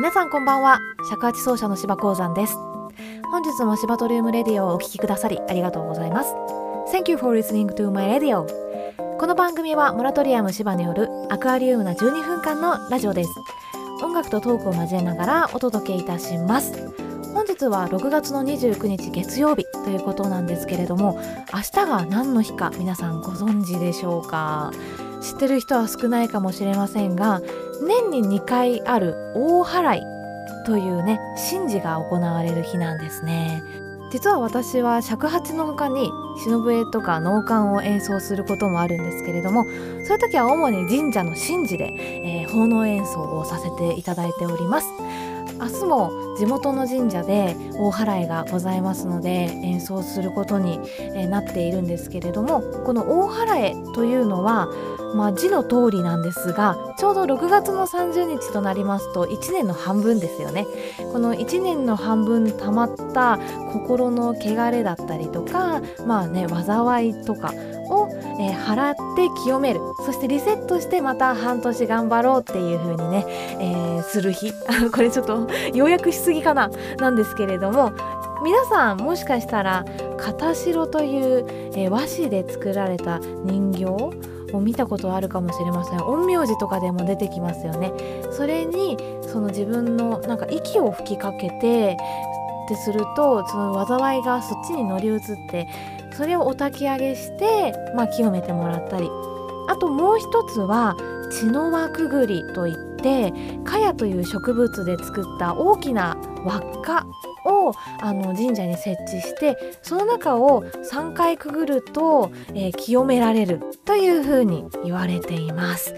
皆さんこんばんは。尺八奏者の芝鉱山です。本日も芝トリウムレディオをお聞きくださりありがとうございます。Thank you for listening to my radio. この番組はモラトリアム芝によるアクアリウムな12分間のラジオです。音楽とトークを交えながらお届けいたします。本日は6月の29日月曜日ということなんですけれども明日が何の日か皆さんご存知でしょうか？知ってる人は少ないかもしれませんが年に2回ある大払いというね神事が行われる日なんですね。実は私は尺八の他に忍笛とか能管を演奏することもあるんですけれどもそういう時は主に神社の神事で、えー、奉納演奏をさせていただいております。明日も地元の神社で大払いがございますので演奏することになっているんですけれどもこの大払いというのはまあ、字の通りなんですがちょうど6月の30日となりますと1年の半分ですよね。この1年の半分たまった心の汚れだったりとかまあね災いとかを、えー、払って清める。そしてリセットしてまた半年頑張ろうっていう風にね、えー、する日。これちょっと要約しすぎかな。なんですけれども皆さんもしかしたら片白という、えー、和紙で作られた人形を見たことあるかもしれません。陰陽師とかでも出てきますよね。それにその自分のなんか息を吹きかけてってするとその災いがそっちに乗り移ってそれをお焚き上げして、まあ、清めてもらったりあともう一つは血の輪くぐりといって茅という植物で作った大きな輪っかをあの神社に設置してその中を3回くぐると、えー、清められるというふうに言われています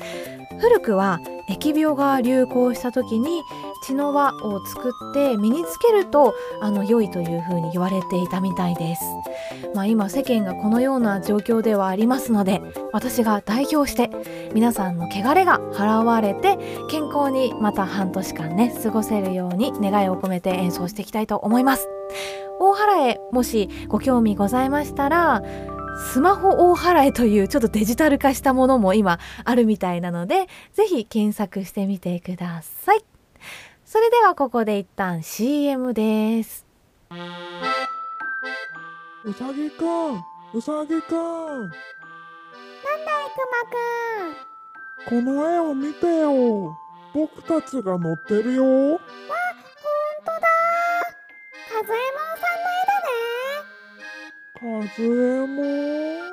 古くは疫病が流行した時に血の輪を作って身につけるとあの良いというふうに言われていたみたいです。まあ、今世間がこのような状況ではありますので私が代表して皆さんの汚れが払われて健康にまた半年間ね過ごせるように願いを込めて演奏していきたいと思います。大原へもしご興味ございましたらスマホ大払いというちょっとデジタル化したものも今あるみたいなのでぜひ検索してみてください。それではここで一旦 CM です。うさぎくん、うさぎくん。なんだいくまくん。この絵を見てよ。僕たちが乗ってるよ。わ、ほんとだ。かずえもんさんの絵だね。かずえもん。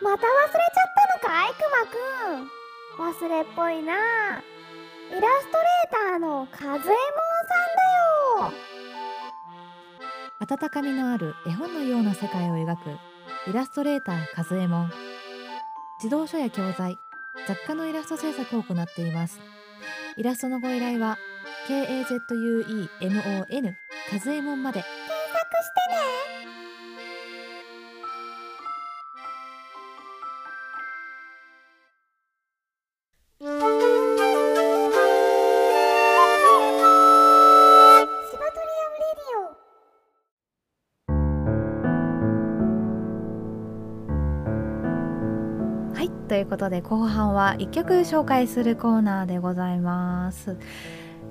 また忘れちゃったのかいくまくん。忘れっぽいな。イラストレーターのかずえもんさんだよ温かみのある絵本のような世界を描くイラストレーターかずえもん児童書や教材雑貨のイラスト制作を行っています。イラストのご依頼は KAZUEMON かずえもんまで。検索してね。ということで後半は1曲紹介するコーナーでございます。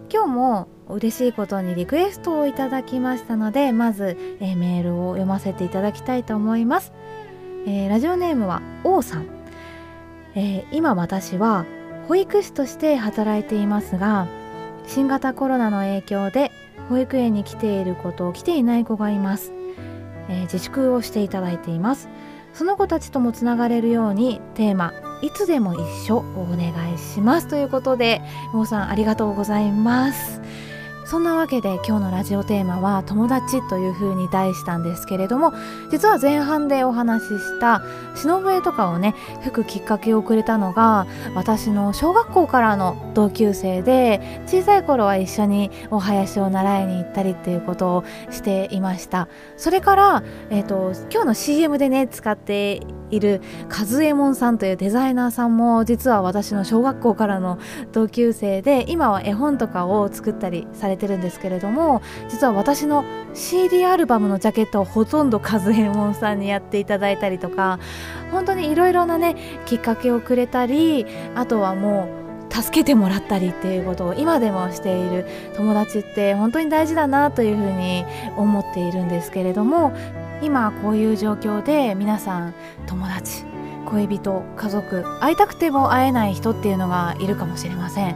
今日も嬉しいことにリクエストをいただきましたのでまず、えー、メールを読ませていただきたいと思います、えー、ラジオネームは王さん、えー、今私は保育士として働いていますが新型コロナの影響で保育園に来ている子と来ていない子がいます、え自粛をしていただいています。その子たちともつながれるようにテーマいつでも一緒をお願いします。ということでもうさんありがとうございます。そんなわけで今日のラジオテーマは友達という風に題したんですけれども実は前半でお話しした忍笛とかをね吹くきっかけをくれたのが私の小学校からの同級生で小さい頃は一緒にお囃子を習いに行ったりっていうことをしていました。それから、えーと、今日の CM でね使っている和右衛門さんというデザイナーさんも実は私の小学校からの同級生で今は絵本とかを作ったりされてるんですけれども実は私の CD アルバムのジャケットをほとんどカズエモンさんにやっていただいたりとか本当にいろいろなねきっかけをくれたりあとはもう助けてもらったりっていうことを今でもしている友達って本当に大事だなというふうに思っているんですけれども今こういう状況で皆さん友達恋人家族会いたくても会えない人っていうのがいるかもしれません。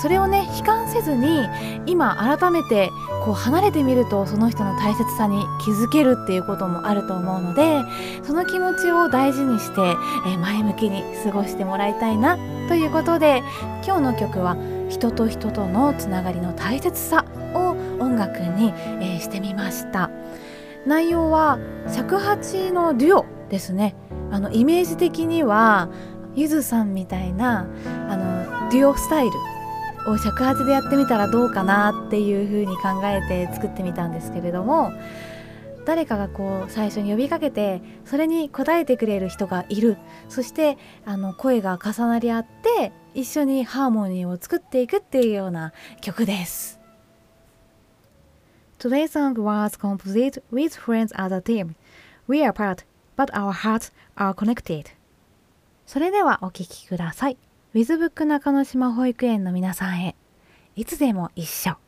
それをね悲観せずに今改めてこう離れてみるとその人の大切さに気づけるっていうこともあると思うのでその気持ちを大事にして、え前向きに過ごしてもらいたいなということで今日の曲は人と人とのつながりの大切さを音楽に、え、してみました。内容は尺八のデュオですねあのイメージ的にはゆずさんみたいなあのデュオスタイルを尺八でやってみたらどうかなっていう風に考えて作ってみたんですけれども誰かがこう最初に呼びかけてそれに応えてくれる人がいるそしてあの声が重なり合って一緒にハーモニーを作っていくっていうような曲です。Today's song was composed with friends as a team. We are apart, but our hearts are connected. それではお聴きください。ウィズブック中之島保育園の皆さんへ、いつでも一緒。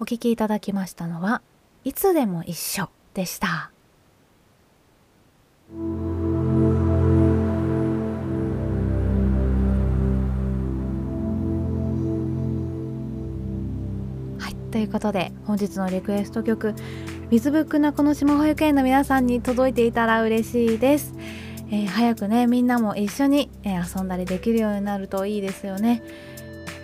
お聴きいただきましたのは「いつでも一緒」でした。はいということで本日のリクエスト曲「ウィズブック中之島保育園」の皆さんに届いていたら嬉しいです。えー、早くねみんなも一緒に、えー、遊んだりできるようになるといいですよね。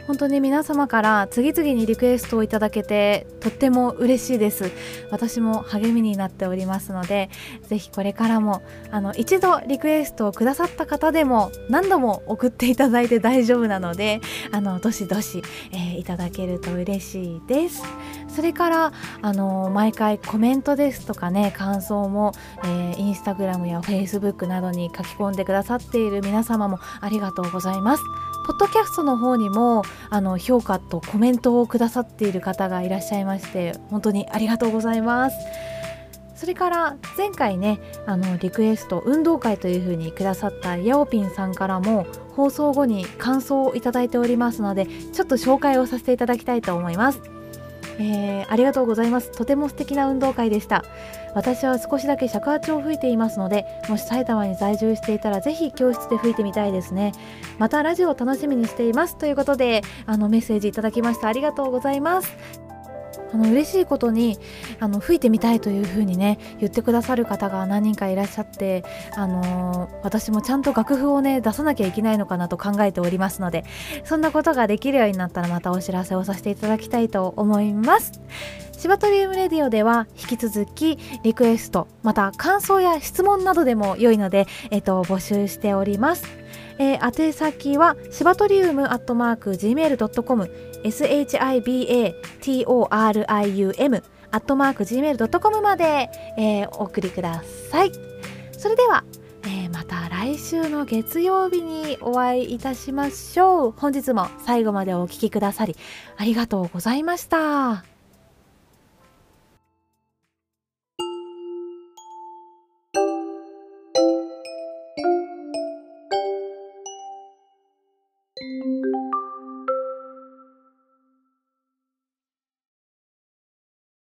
本当に皆様から次々にリクエストをいただけてとっても嬉しいです。私も励みになっておりますのでぜひこれからもあの一度リクエストをくださった方でも何度も送っていただいて大丈夫なのであのどしどし、えー、いただけると嬉しいです。それからあの毎回コメントですとかね感想も、えー、インスタグラムやフェイスブックなどに書き込んでくださっている皆様もありがとうございます。ポッドキャストの方にもあの評価とコメントをくださっている方がいらっしゃいまして本当にありがとうございます。それから前回ねあのリクエスト運動会というふうにくださったヤオピンさんからも放送後に感想をいただいておりますのでちょっと紹介をさせていただきたいと思います。えー、ありがとうございます。とても素敵な運動会でした。私は少しだけ尺八を吹いていますのでもし埼玉に在住していたらぜひ教室で吹いてみたいですね。またラジオを楽しみにしていますということであのメッセージいただきました。ありがとうございます。あの嬉しいことにあの吹いてみたいというふうにね言ってくださる方が何人かいらっしゃって、あのー、私もちゃんと楽譜をね出さなきゃいけないのかなと考えておりますのでそんなことができるようになったらまたお知らせをさせていただきたいと思います。シバトリウムレディオでは引き続きリクエストまた感想や質問などでも良いので、えっと、募集しております。えー、宛先はシバトリウムアットマーク Gmail.com shibatorium アットマーク gmail.com まで、えー、お送りください。それでは、えー、また来週の月曜日にお会いいたしましょう。本日も最後までお聴きくださりありがとうございました。